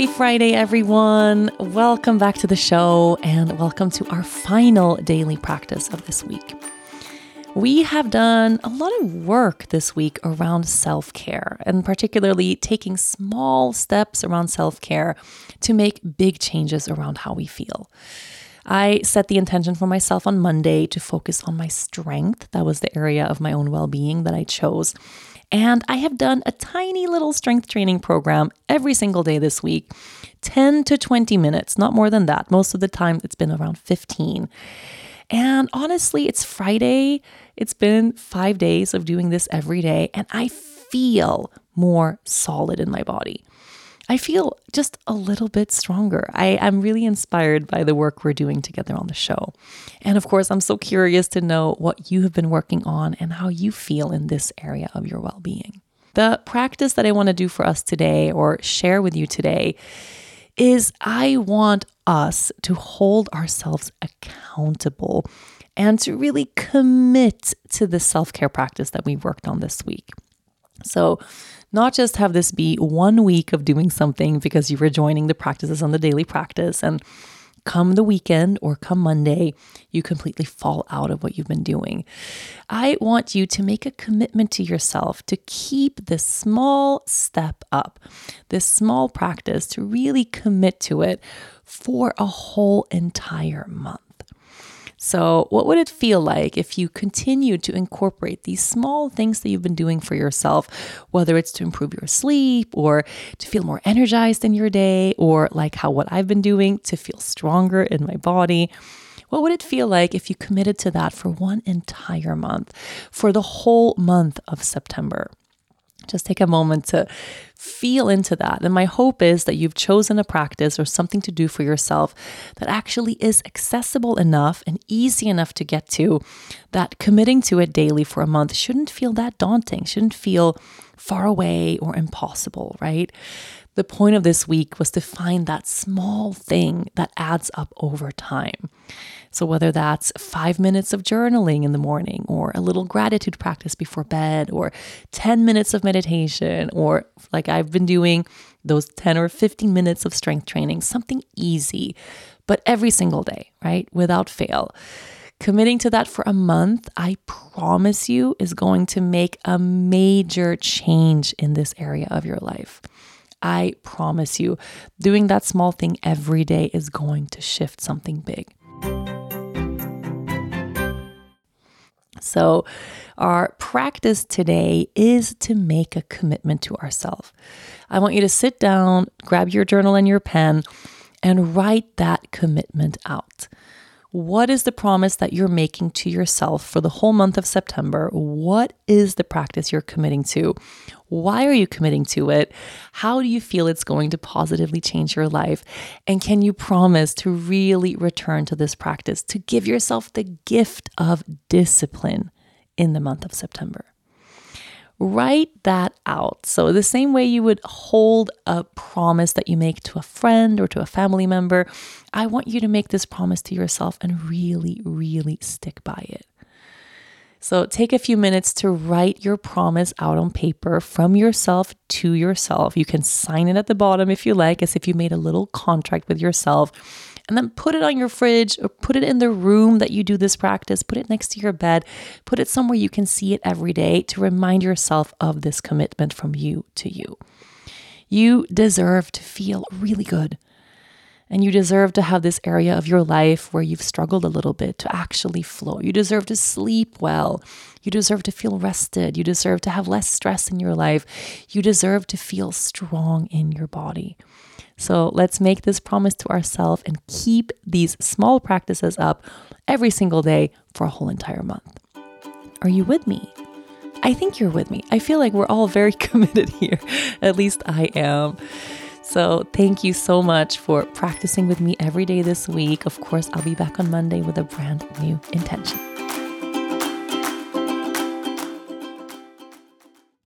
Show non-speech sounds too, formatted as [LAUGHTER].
Happy Friday, everyone. Welcome back to the show and welcome to our final daily practice of this week. We have done a lot of work this week around self care and particularly taking small steps around self care to make big changes around how we feel. I set the intention for myself on Monday to focus on my strength. That was the area of my own well being that I chose. And I have done a tiny little strength training program every single day this week 10 to 20 minutes, not more than that. Most of the time, it's been around 15. And honestly, it's Friday. It's been five days of doing this every day, and I feel more solid in my body. I feel just a little bit stronger. I am really inspired by the work we're doing together on the show. And of course, I'm so curious to know what you have been working on and how you feel in this area of your well being. The practice that I want to do for us today or share with you today is I want us to hold ourselves accountable and to really commit to the self care practice that we worked on this week. So, not just have this be one week of doing something because you were joining the practices on the daily practice and come the weekend or come Monday, you completely fall out of what you've been doing. I want you to make a commitment to yourself to keep this small step up, this small practice, to really commit to it for a whole entire month. So, what would it feel like if you continued to incorporate these small things that you've been doing for yourself, whether it's to improve your sleep or to feel more energized in your day, or like how what I've been doing to feel stronger in my body? What would it feel like if you committed to that for one entire month, for the whole month of September? Just take a moment to feel into that. And my hope is that you've chosen a practice or something to do for yourself that actually is accessible enough and easy enough to get to that committing to it daily for a month shouldn't feel that daunting, shouldn't feel far away or impossible, right? The point of this week was to find that small thing that adds up over time. So, whether that's five minutes of journaling in the morning, or a little gratitude practice before bed, or 10 minutes of meditation, or like I've been doing, those 10 or 15 minutes of strength training, something easy, but every single day, right? Without fail. Committing to that for a month, I promise you, is going to make a major change in this area of your life. I promise you, doing that small thing every day is going to shift something big. So, our practice today is to make a commitment to ourselves. I want you to sit down, grab your journal and your pen, and write that commitment out. What is the promise that you're making to yourself for the whole month of September? What is the practice you're committing to? Why are you committing to it? How do you feel it's going to positively change your life? And can you promise to really return to this practice, to give yourself the gift of discipline in the month of September? write that out. So, the same way you would hold a promise that you make to a friend or to a family member, I want you to make this promise to yourself and really, really stick by it. So, take a few minutes to write your promise out on paper from yourself to yourself. You can sign it at the bottom if you like, as if you made a little contract with yourself and then put it on your fridge or put it in the room that you do this practice, put it next to your bed, put it somewhere you can see it every day to remind yourself of this commitment from you to you. You deserve to feel really good. And you deserve to have this area of your life where you've struggled a little bit to actually flow. You deserve to sleep well. You deserve to feel rested. You deserve to have less stress in your life. You deserve to feel strong in your body. So let's make this promise to ourselves and keep these small practices up every single day for a whole entire month. Are you with me? I think you're with me. I feel like we're all very [LAUGHS] committed here. At least I am. So, thank you so much for practicing with me every day this week. Of course, I'll be back on Monday with a brand new intention.